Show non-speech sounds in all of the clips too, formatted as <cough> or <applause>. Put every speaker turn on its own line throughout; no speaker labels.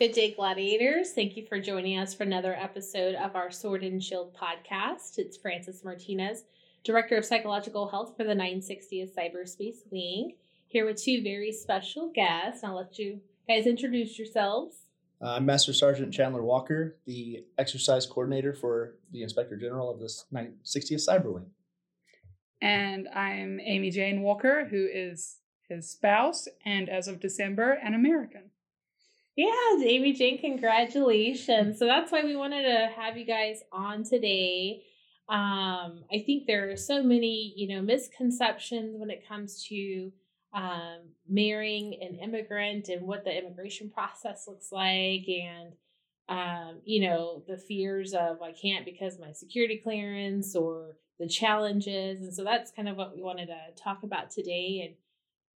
Good day, gladiators. Thank you for joining us for another episode of our Sword and Shield podcast. It's Francis Martinez, Director of Psychological Health for the 960th Cyberspace Wing, here with two very special guests. I'll let you guys introduce yourselves.
Uh, I'm Master Sergeant Chandler Walker, the exercise coordinator for the Inspector General of the 960th Cyber Wing.
And I'm Amy Jane Walker, who is his spouse and as of December, an American.
Yeah, Amy Jane, congratulations. So that's why we wanted to have you guys on today. Um, I think there are so many, you know, misconceptions when it comes to um, marrying an immigrant and what the immigration process looks like, and um, you know, the fears of I can't because my security clearance or the challenges, and so that's kind of what we wanted to talk about today. And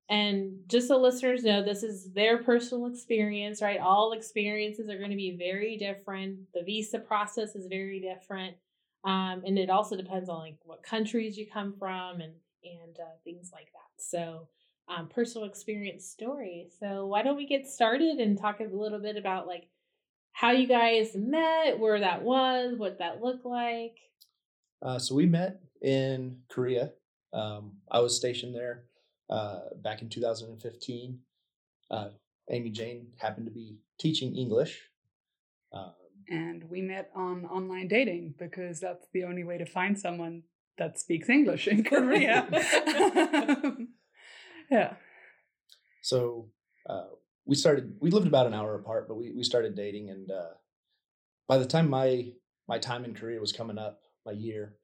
and just so listeners know, this is their personal experience, right? All experiences are going to be very different. The visa process is very different. Um, and it also depends on like what countries you come from and and uh, things like that. So, um, personal experience story. So, why don't we get started and talk a little bit about like how you guys met, where that was, what that looked like?
Uh, so we met in Korea. Um, I was stationed there uh, back in 2015. Uh, Amy Jane happened to be teaching English.
Um, and we met on online dating because that's the only way to find someone that speaks English in Korea. <laughs> <laughs> yeah.
So uh, we started. We lived about an hour apart, but we we started dating, and uh, by the time my my time in Korea was coming up, my year,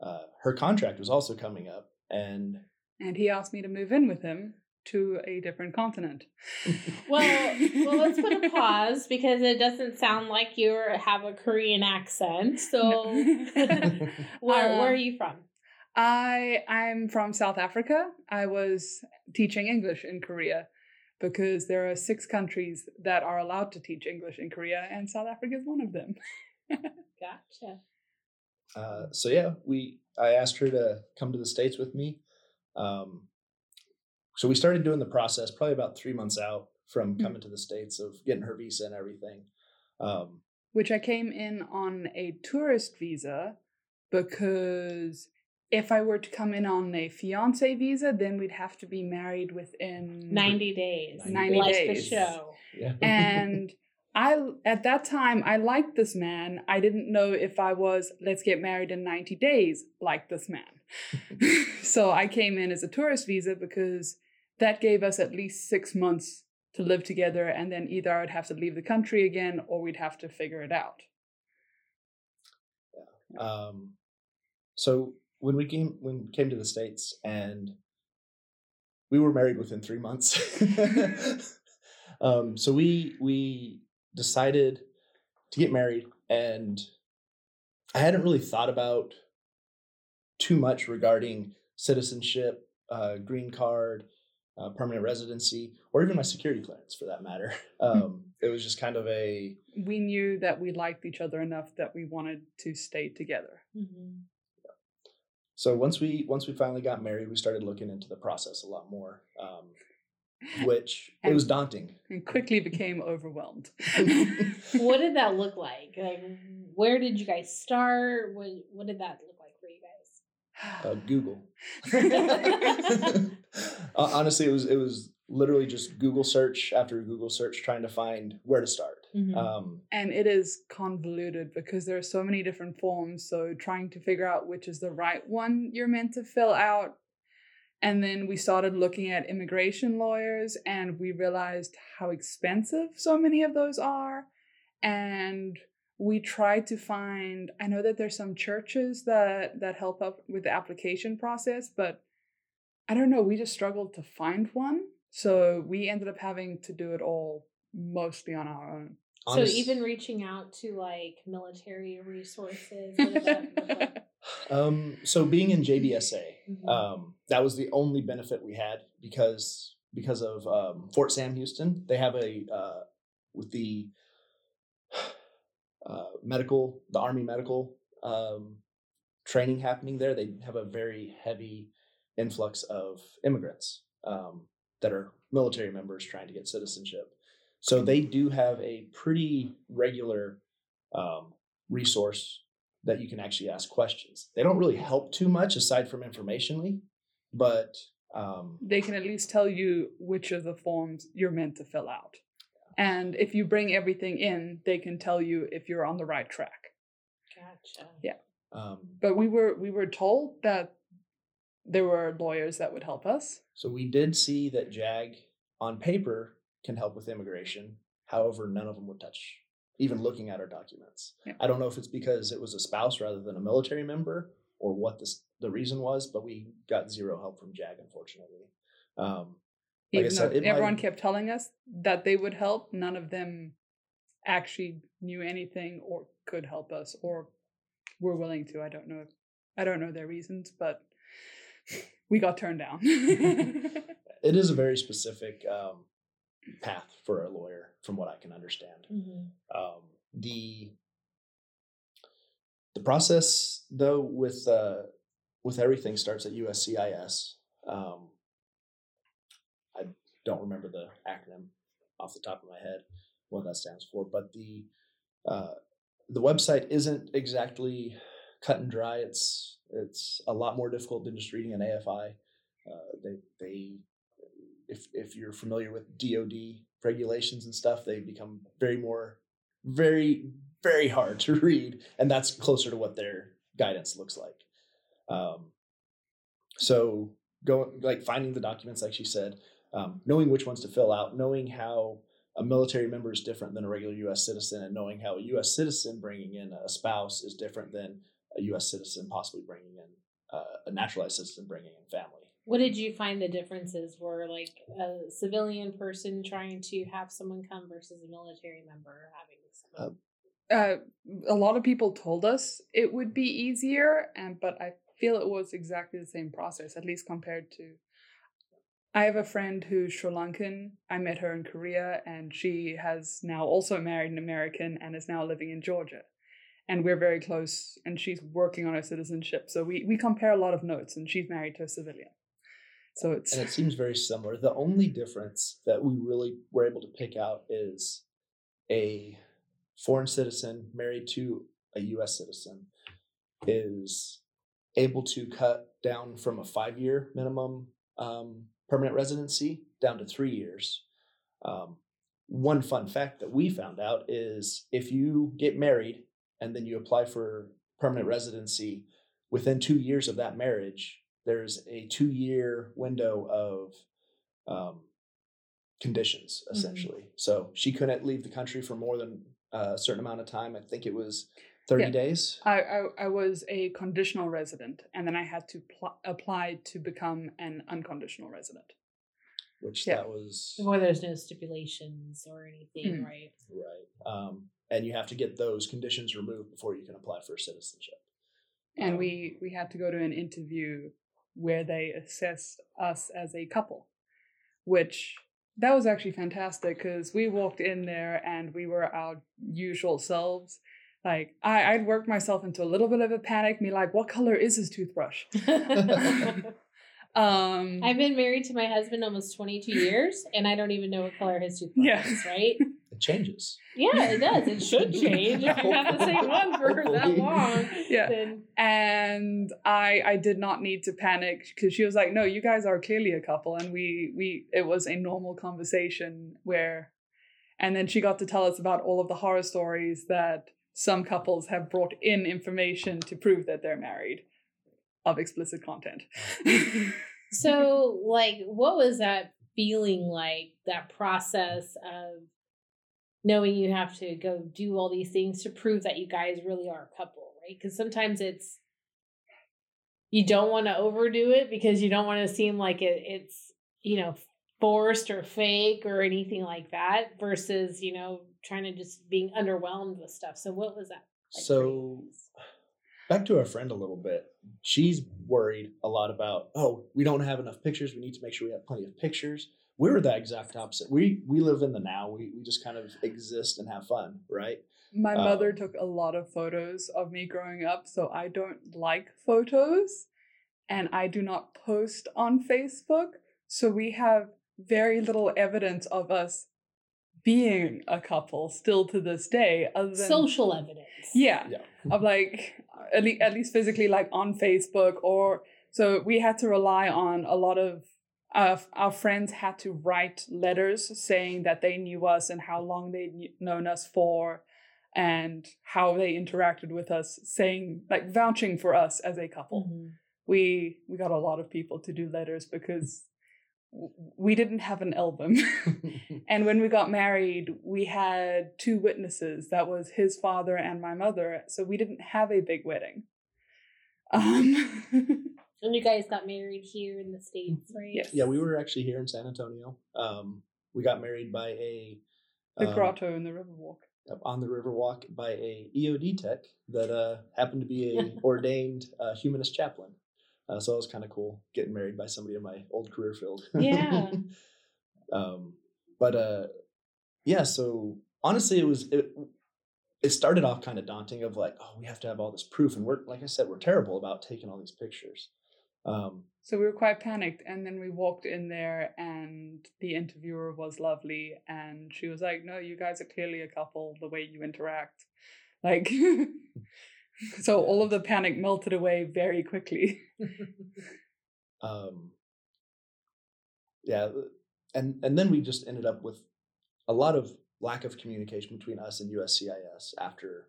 uh, her contract was also coming up, and
and he asked me to move in with him to a different continent. <laughs>
well, well, let's put a <laughs> pause because it doesn't sound like you have a Korean accent. So, <laughs> where uh, where are you from?
I I'm from South Africa. I was teaching English in Korea because there are six countries that are allowed to teach English in Korea, and South Africa is one of them.
gotcha.
Uh, so yeah, we I asked her to come to the states with me. Um, so we started doing the process probably about three months out from mm. coming mm-hmm. to the states of getting her visa and everything. Um,
Which I came in on a tourist visa because if I were to come in on a fiance visa, then we'd have to be married within
90 days.
90
like
days.
the show.
Yeah. <laughs> and I at that time I liked this man. I didn't know if I was let's get married in 90 days like this man. <laughs> so I came in as a tourist visa because that gave us at least 6 months to live together and then either I'd have to leave the country again or we'd have to figure it out.
Yeah. Um so when we came when we came to the states and we were married within 3 months. <laughs> <laughs> um so we we decided to get married and I hadn't really thought about too much regarding citizenship, uh, green card, uh, permanent residency, or even my security clearance for that matter. <laughs> Hmm. Um, it was just kind of a.
We knew that we liked each other enough that we wanted to stay together. Mm-hmm.
Yeah. So once we once we finally got married, we started looking into the process a lot more. Um, which and, it was daunting
and quickly became overwhelmed. <laughs>
what did that look like? Like, where did you guys start? What What did that look like for you
guys? Uh, Google. <laughs> <laughs> Honestly, it was it was literally just Google search after Google search, trying to find where to start.
Mm-hmm. Um, and it is convoluted because there are so many different forms. So trying to figure out which is the right one you're meant to fill out and then we started looking at immigration lawyers and we realized how expensive so many of those are. And we tried to find I know that there's some churches that that help up with the application process, but I don't know, we just struggled to find one. So we ended up having to do it all mostly on our own.
honest-
So even reaching out to like military resources. What did that look like? <laughs>
um, so being in JBSA,
Mhm.
um, that was the only benefit we had because because of um, Fort Sam Houston. They have a uh, with the <sighs> uh, medical, the Army medical um, training happening there. They have a very heavy influx of immigrants um, that are military members trying to get citizenship. So they do have a pretty regular um, resource that you can actually ask questions. They don't really help too much aside from informationally, but um,
they can at least tell you which of the forms you're meant to fill out. And if you bring everything in, they can tell you if you're on the right track.
Gotcha.
Yeah.
um,
But we were we were told that there were lawyers that would help us.
so we did see that JAG on paper can help with immigration. However, none of them would touch even looking at our documents.
Yeah.
I don't know if it's because it was a spouse rather than a military member or what this, the reason was, but we got zero help from JAG, unfortunately. Um, Like I
Even
said,
everyone
might-
kept telling us that they would help, none of them actually knew anything or could help us or were willing to. I don't know. I don't know their reasons, but <laughs> we got turned down. <laughs>
it is a very <laughs> specific um, path for a lawyer, from what I can understand.
Mhm.
Um, the the process, though, with uh, with everything starts at USCIS. Um, I don't remember the acronym off the top of my head what that stands for, but the uh, the website isn't exactly cut and dry. It's it's a lot more difficult than just reading an AFI. Uh, they they if if you're familiar with DoD regulations and stuff, they become very more very very hard to read, and that's closer to what their guidance looks like. Um, so going like finding the documents, like she said, um, knowing which ones to fill out, knowing how a military member is different than a regular U.S. citizen, and knowing how a U.S. citizen bringing in a spouse is different than a U.S. citizen possibly bringing in uh, a naturalized citizen bringing in family.
What did you find the differences were like a civilian person trying to have someone come versus a military member having someone?
uh, a lot of people told us it would be easier, and but I feel it was exactly the same process, at least compared to. I have a friend who's Sri Lankan. I met her in Korea, and she has now also married an American and is now living in Georgia. And we're very close, and she's working on her citizenship. So we, we compare a lot of notes, and she's married to a civilian. So it's
and it seems very similar. The only difference that we really were able to pick out is a foreign citizen married to a U.S. citizen is able to cut down from a five-year minimum um, permanent residency down to three years. Um, one fun fact that we found out is if you get married and then you apply for permanent residency within two years of that marriage, there's a two year window of um, conditions
Mhm.
essentially. So she couldn't leave the country for more than a certain amount of time. I think it was 30
Yeah.
days.
I, I, I was a conditional resident, and then I had to pl- apply to become an unconditional resident.
Which
Yeah.
that was
Where there's no stipulations or anything,
Mm.
right?
right. Um, and you have to get those conditions removed before you can apply for citizenship.
and
Um,
we we had to go to an interview where they assessed us as a couple which that was actually fantastic because we walked in there and we were our usual selves like I, i'd worked myself into a little bit of a panic me like what color is his toothbrush <laughs> <laughs> um
I've been married to my husband almost 22 years, and I don't even know what color his toothbrush
Yeah.
is, right? <laughs>
It changes.
Yeah, it does. It should change if you have the same one for that long.
Yeah.
Then
and i i did not need to panic because she was like no you guys are clearly a couple and we we it was a normal conversation where and then she got to tell us about all of the horror stories that some couples have brought in information to prove that they're married of explicit content <laughs>
So, like, what was that feeling like? That process of knowing you have to go do all these things to prove that you guys really are a couple, right? Because sometimes it's you don't want to overdo it because you don't want to seem like it, it's you know forced or fake or anything like that versus, you know, trying to just being underwhelmed with stuff. So what was that? like
So back to our friend a little bit. She's worried a lot about, oh, we don't have enough pictures. We need to make sure we have plenty of pictures. We're the exact opposite. We we live in the now. We we just kind of exist and have fun, right?
My mother
Um,
took a lot of photos of me growing up, so I don't like photos and I do not post on Facebook. So we have very little evidence of us being a couple still to this day, other than
social evidence.
Yeah,
Yeah.
of like at least, at least physically, like on Facebook, or so we had to rely on a lot of uh, our friends had to write letters saying that they knew us and how long they'd known us for, and how they interacted with us, saying like vouching for us as a couple.
Mhm.
We we got a lot of people to do letters because w- we didn't have an album. <laughs> And when we got married, we had two witnesses. That was his father and my mother. So we didn't have a big wedding. Um, <laughs>
And you guys got married here in the States, right?
Yes.
yeah, we were actually here in San Antonio. Um, we got married by a
the
um,
grotto in the Riverwalk.
up on the Riverwalk by a EOD tech that uh, happened to be a <laughs> ordained uh, humanist chaplain. Uh, so it was kind of cool getting married by somebody in my old career field. <laughs>
Yeah.
um, but uh, yeah, so honestly, it was it. It started off kind of daunting of like, oh, we have to have all this proof, and we're like I said, we're terrible about taking all these pictures. Um,
So we were quite panicked. And then we walked in there, and the interviewer was lovely. And she was like, No, you guys are clearly a couple, the way you interact. Like, <laughs> <laughs> so all of the panic melted away very quickly. <laughs>
um yeah and and then we just ended up with a lot of lack of communication between us and USCIS after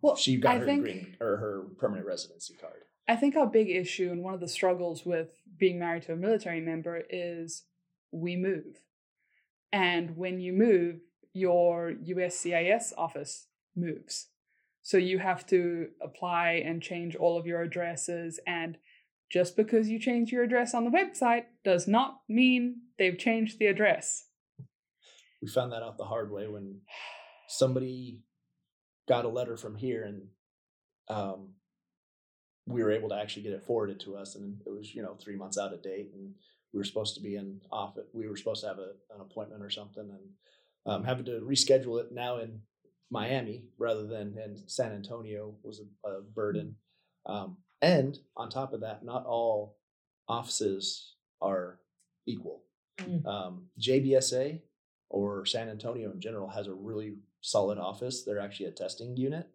Well,
she got
I
her
think-
green or her permanent residency card.
I think our big issue and one of the struggles with being married to a military member is we move. And when you move, your USCIS office moves. So you have to apply and change all of your addresses. And just because you change your address on the website does not mean they've changed the address.
We found that out the hard way when somebody got a letter from here and um we were able to actually get it forwarded to us and it was you know three months out of date and we were supposed to be in office we were supposed to have a, an appointment or something and um, having to reschedule it now in miami rather than in san antonio was a, a burden. Um, and on top of that not all offices are equal.
Mm.
um, jbsa or san antonio in general has a really solid office. They're actually a testing unit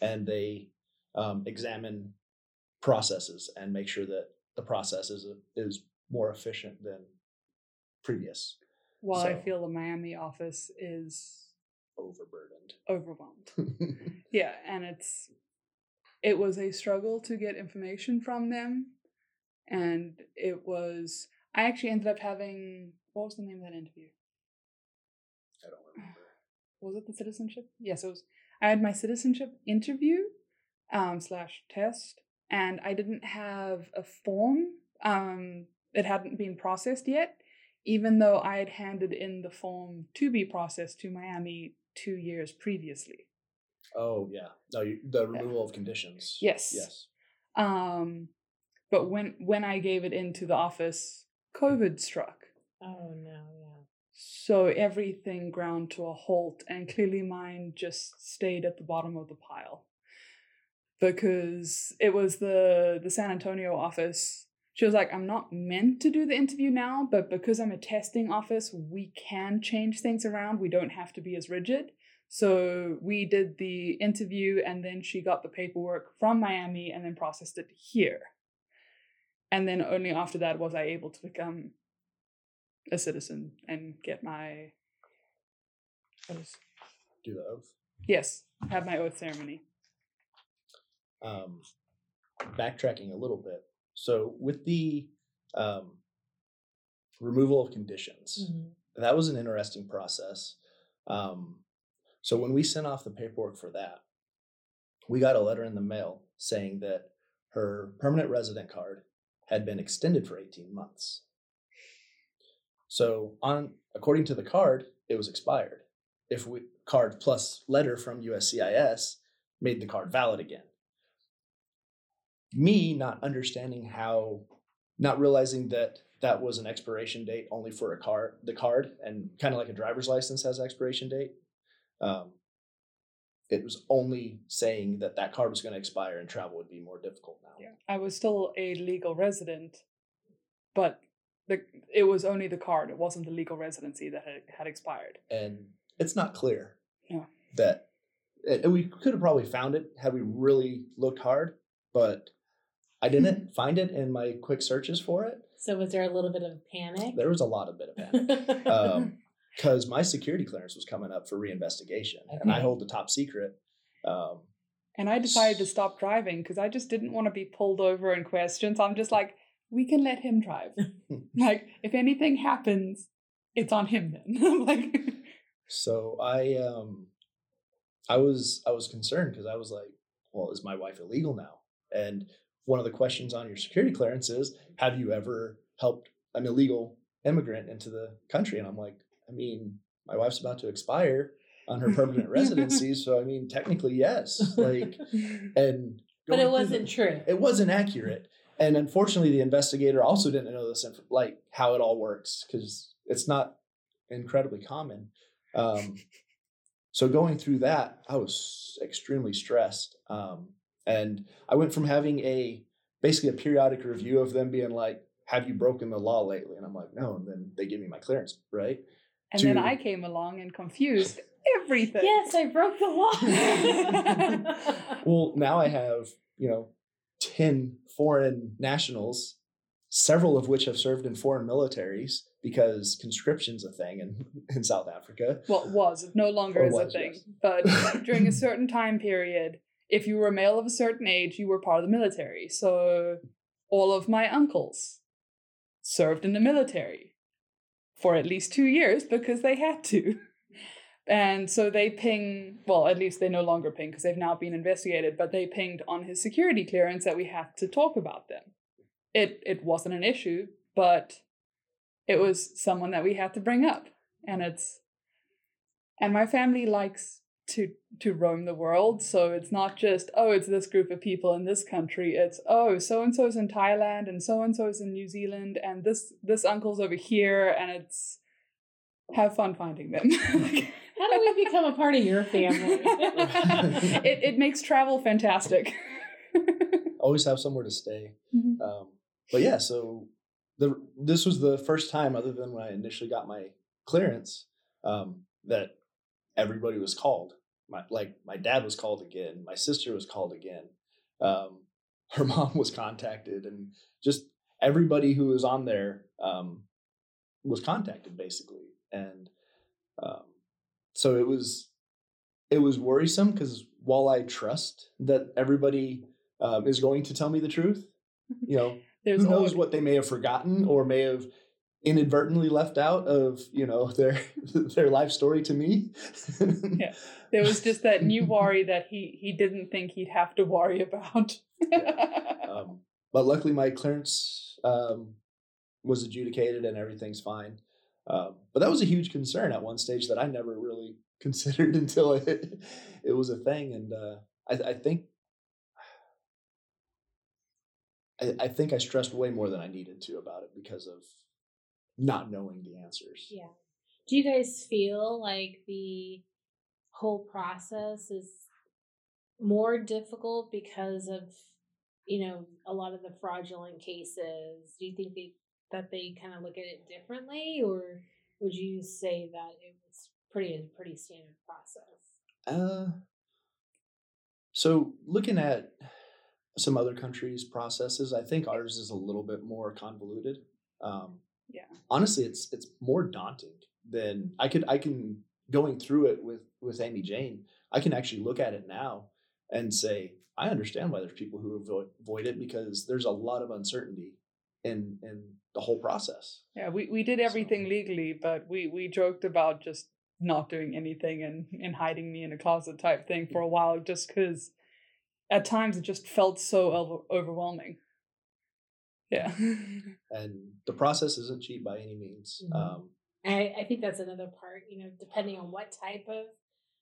and they um, examine processes and make sure that the process is is more efficient than previous.
While I feel the Miami office is
overburdened. <laughs>
overwhelmed. Yeah, and it's it was a struggle to get information from them, and it was. I actually ended up having what was the name of that interview?
I don't remember. <sighs>
Was it the citizenship? Yes, it was. I had my citizenship interview, um, slash test, and I didn't have a form. Um, it hadn't been processed yet, even though I had handed in the form to be processed to Miami two years previously.
Oh yeah, no, you, the removal of conditions.
Yes.
yes.
Um, but when when I gave it into the office, COVID struck.
Oh no, yeah.
So everything ground to a halt, and clearly mine just stayed at the bottom of the pile because it was the the San Antonio office. She was like, "I'm not meant to do the interview now, but because I'm a testing office, we can change things around. We don't have to be as rigid." So we did the interview, and then she got the paperwork from Miami, and then processed it here. And then only after that was I able to become a citizen and get my
Do the oath.
yes, have my oath ceremony.
um, backtracking a little bit. So with the um, removal of conditions,
Mhm.
that was an interesting process. Um, so when we sent off the paperwork for that, we got a letter in the mail saying that her permanent resident card had been extended for 18 months. So on according to the card, it was expired. If we card plus letter from USCIS made the card valid again. Me not understanding how, not realizing that that was an expiration date only for a card, the card, and kind of like a driver's license has expiration date. Um, it was only saying that that card was going to expire and travel would be more difficult now.
Yeah. I was still a legal resident, but the it was only the card. It wasn't the legal residency that had, had expired.
And it's not clear
Yeah.
that and we could have probably found it had we really looked hard, but I didn't find it in my quick searches for it.
So was there a little bit of panic?
There was a lot of bit of panic. <laughs> Um, because my security clearance was coming up for reinvestigation, and I hold the top secret. Um,
And I decided to stop driving because I just didn't want to be pulled over and questioned. So I'm just like, we can let him drive. <laughs> <laughs> like, if anything happens, it's on him then. like,
so I, um, I was I was concerned because I was like, well, is my wife illegal now? And one of the questions on your security clearance is, have you ever helped an illegal immigrant into the country? And I'm like, I mean, my wife's about to expire on her permanent <laughs> residency, so I mean, technically, yes. Like, <laughs> and
but it wasn't
the-
true.
it wasn't accurate and unfortunately the investigator also didn't know this inf- like how it all works because it's not incredibly common um, so going through that i was extremely stressed um, and i went from having a basically a periodic review of them being like have you broken the law lately and i'm like no and then they give me my clearance right
and then I came along and confused <laughs> everything.
yes, I broke the law. <laughs> <laughs>
well now i have you know 10 foreign nationals several of which have served in foreign militaries because conscription's a thing in, in south africa
Well, it was. It no longer
Or
is a thing.
yes.
But during a certain time period, if you were a male of a certain age, you were part of the military. So all of my uncles served in the military for at least two years because they had to. <laughs> And so they ping, well, at least they no longer ping because they've now been investigated, but they pinged on his security clearance that we had to talk about them. It it wasn't an issue, but it was someone that we had to bring up. And it's and my family likes to to roam the world. So it's not just oh it's this group of people in this country. It's oh so and so's in thailand and so and so's in new zealand and this this uncle's over here and it's have fun finding them. <laughs>
How do we become a part of your family? <laughs>
it, it makes travel fantastic. <laughs>
Always have somewhere to stay.
Mhm.
um, but yeah so the this was the first time other than when i initially got my clearance um, that everybody was called my like my dad was called again my sister was called again um, <laughs> her mom was contacted and just everybody who was on there um, was contacted basically and um, so it was it was worrisome because while i trust that everybody um, is going to tell me the truth <laughs> you know who knows
al-
what they may have forgotten or may have inadvertently left out of you know <laughs> their their life story to me. <laughs>
Yeah. there was just that new worry that he he didn't think he'd have to worry about. <laughs>
Um, but luckily my clearance um, was adjudicated and everything's fine. Um, but that was a huge concern at one stage that i never really considered until it, it was a thing. And uh, I, I think I, I think i stressed way more than i needed to about it because of not knowing the answers
yeah. Do you guys feel like the whole process is more difficult because of you know a lot of the fraudulent cases? Do you think they that they kind of look at it differently, or would you say that it was pretty a pretty standard process?
Uh, so looking at some other countries' processes, I think ours is a little bit more convoluted. Um,
Yeah.
Honestly, it's it's more daunting than I could. I can going through it with with Amy Jane. I can actually look at it now and say I understand why there's people who avoid, avoid it because there's a lot of uncertainty in in the whole process.
Yeah, we, we did everything legally, but we, we joked about just not doing anything and, and hiding me in a closet type thing for a while just because at times it just felt so over- overwhelming. Yeah. <laughs>
and the process isn't cheap by any means.
Mhm.
Um,
I, I think that's another part, you know, depending on what type of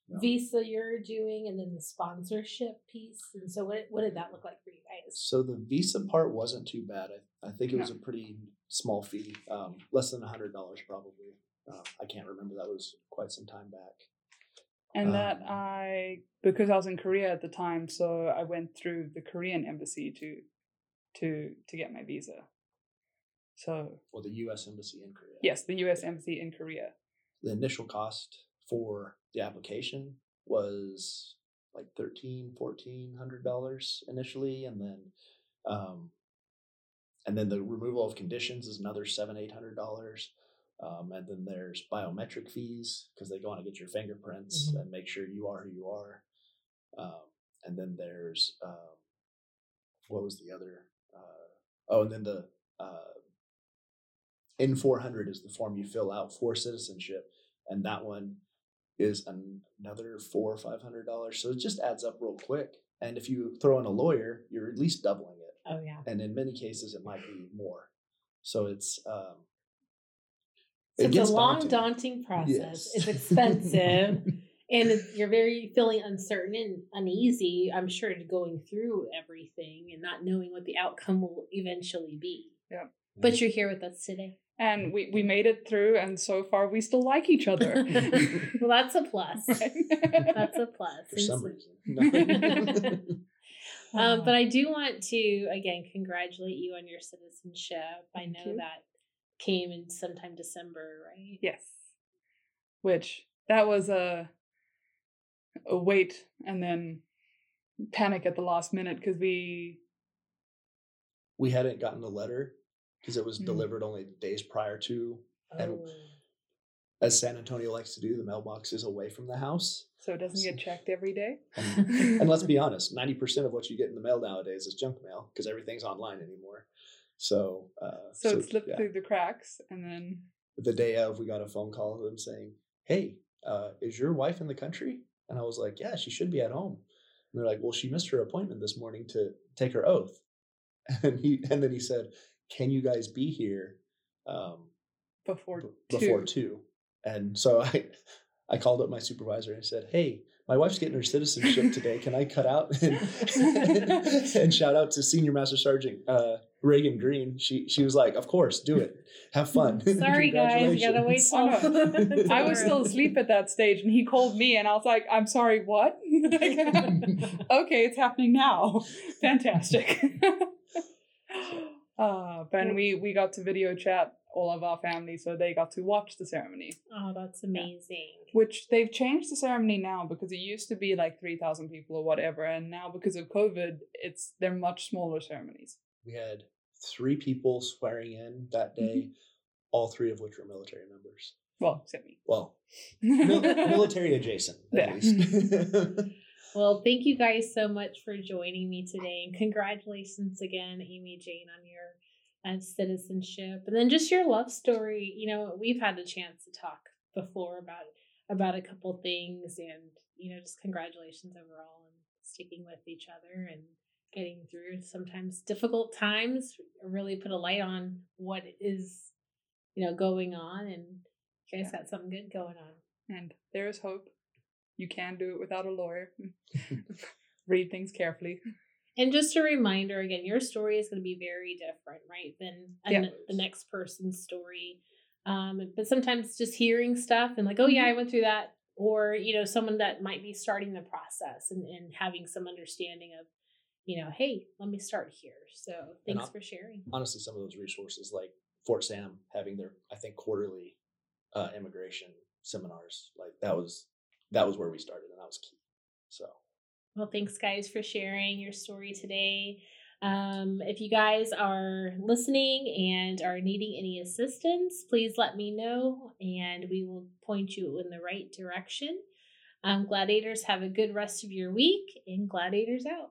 Yeah.
visa you're doing and then the sponsorship piece. And so what what did that look like for you guys?
so the visa part wasn't too bad. I, I think it was
No.
a pretty small fee, um, less than a hundred dollars probably. Um, I can't remember. That was quite some time back.
And that
Um,
I because I was in Korea at the time, so I went through the Korean embassy to to to get my visa. So
Well, the U.S. embassy in Korea.
yes, the US embassy in Korea.
The initial cost for the application was like thirteen, fourteen hundred dollars initially, and then, um, and then the removal of conditions is another seven, eight hundred dollars. Um, and then there's biometric fees because they go on to get your fingerprints
Mhm.
and make sure you are who you are. Um, and then there's um, what was the other? Oh, and then the uh, N400 is the form you fill out for citizenship, and that one is an- another four or five hundred dollars. So it just adds up real quick. And if you throw in a lawyer, you're at least doubling it,
Oh yeah.
and in many cases, it might be more. So it's um,
So
it
it's a long,
daunting.
daunting process.
Yes.
It's <laughs> expensive. And you're very feeling uncertain and uneasy, I'm sure, going through everything and not knowing what the outcome will eventually be.
Yep.
But you're here with us today.
And we, we made it through and so far we still like each other. <laughs>
well, that's a plus. <laughs>
Right?
That's a plus.
for some
And so-
reason. <laughs>
Um, but I do want to again congratulate you on your citizenship. I know
you.
that came in sometime December, right?
Yes. Which that was a a wait and then panic at the last minute because we
we hadn't gotten the letter because it was
Mm.
delivered only days prior to. And-
Oh.
As San Antonio likes to do, the mailbox is away from the house.
so it doesn't get checked every day.
And, <laughs> and let's be honest, ninety percent of what you get in the mail nowadays is junk mail because everything's online anymore. So, uh,
So, it slipped
yeah.
through the cracks and then
the day of, we got a phone call of them saying, "Hey, uh, is your wife in the country?" And I was like, "Yeah, she should be at home." And they're like, "Well, she missed her appointment this morning to take her oath." <laughs> And he and then he said, "Can you guys be here um,
before
b-
two.
before two? And so <laughs> I I called up my supervisor and said, "Hey, my wife's getting her citizenship today. Can I cut out <laughs> and, and shout out to Senior Master Sergeant uh, Reagan Green?" She she was like, "Of course, do it. Have fun." <laughs> <laughs>
Sorry, guys, you gotta wait till.
Congratulations. <laughs>
I was still asleep at that stage and he called me and I was like, I'm sorry, what? okay, it's happening now. Fantastic. uh, but we, we got to video chat all of our family so they got to watch the ceremony.
Oh, that's amazing.
Which they've changed the ceremony now because it used to be like 3,000 people or whatever. And now because of COVID, it's they're much smaller ceremonies.
We had three people swearing in that day, all three of which were military members.
Well, except me.
Well, <laughs> mil- military adjacent, at
Yeah.
least. <laughs> <laughs>
Well, thank you guys so much for joining me today, and congratulations again, Amy Jane, on your uh, citizenship, and then just your love story. You know, we've had a chance to talk before about about a couple things, and you know, just congratulations overall and sticking with each other and getting through sometimes difficult times. Really put a light on what is you know going on, and you guys
Yeah.
got something good going on.
And there is hope. You can do it without a lawyer. <laughs> Read things carefully.
And just a reminder again, your story is going to be very different, right, than
Yeah.
the next person's story. Um, but sometimes just hearing stuff and like, oh yeah, I went through that, or you know, someone that might be starting the process and, and having some understanding of, you know, hey, let me start here. So thanks for sharing.
Honestly, some of those resources, like Fort Sam having their, I think, quarterly uh, immigration seminars, like that was that was where we started, and that was key. So.
Well, thanks, guys, for sharing your story today. Um, if you guys are listening and are needing any assistance, please let me know and we will point you in the right direction. Um, gladiators, have a good rest of your week and gladiators out.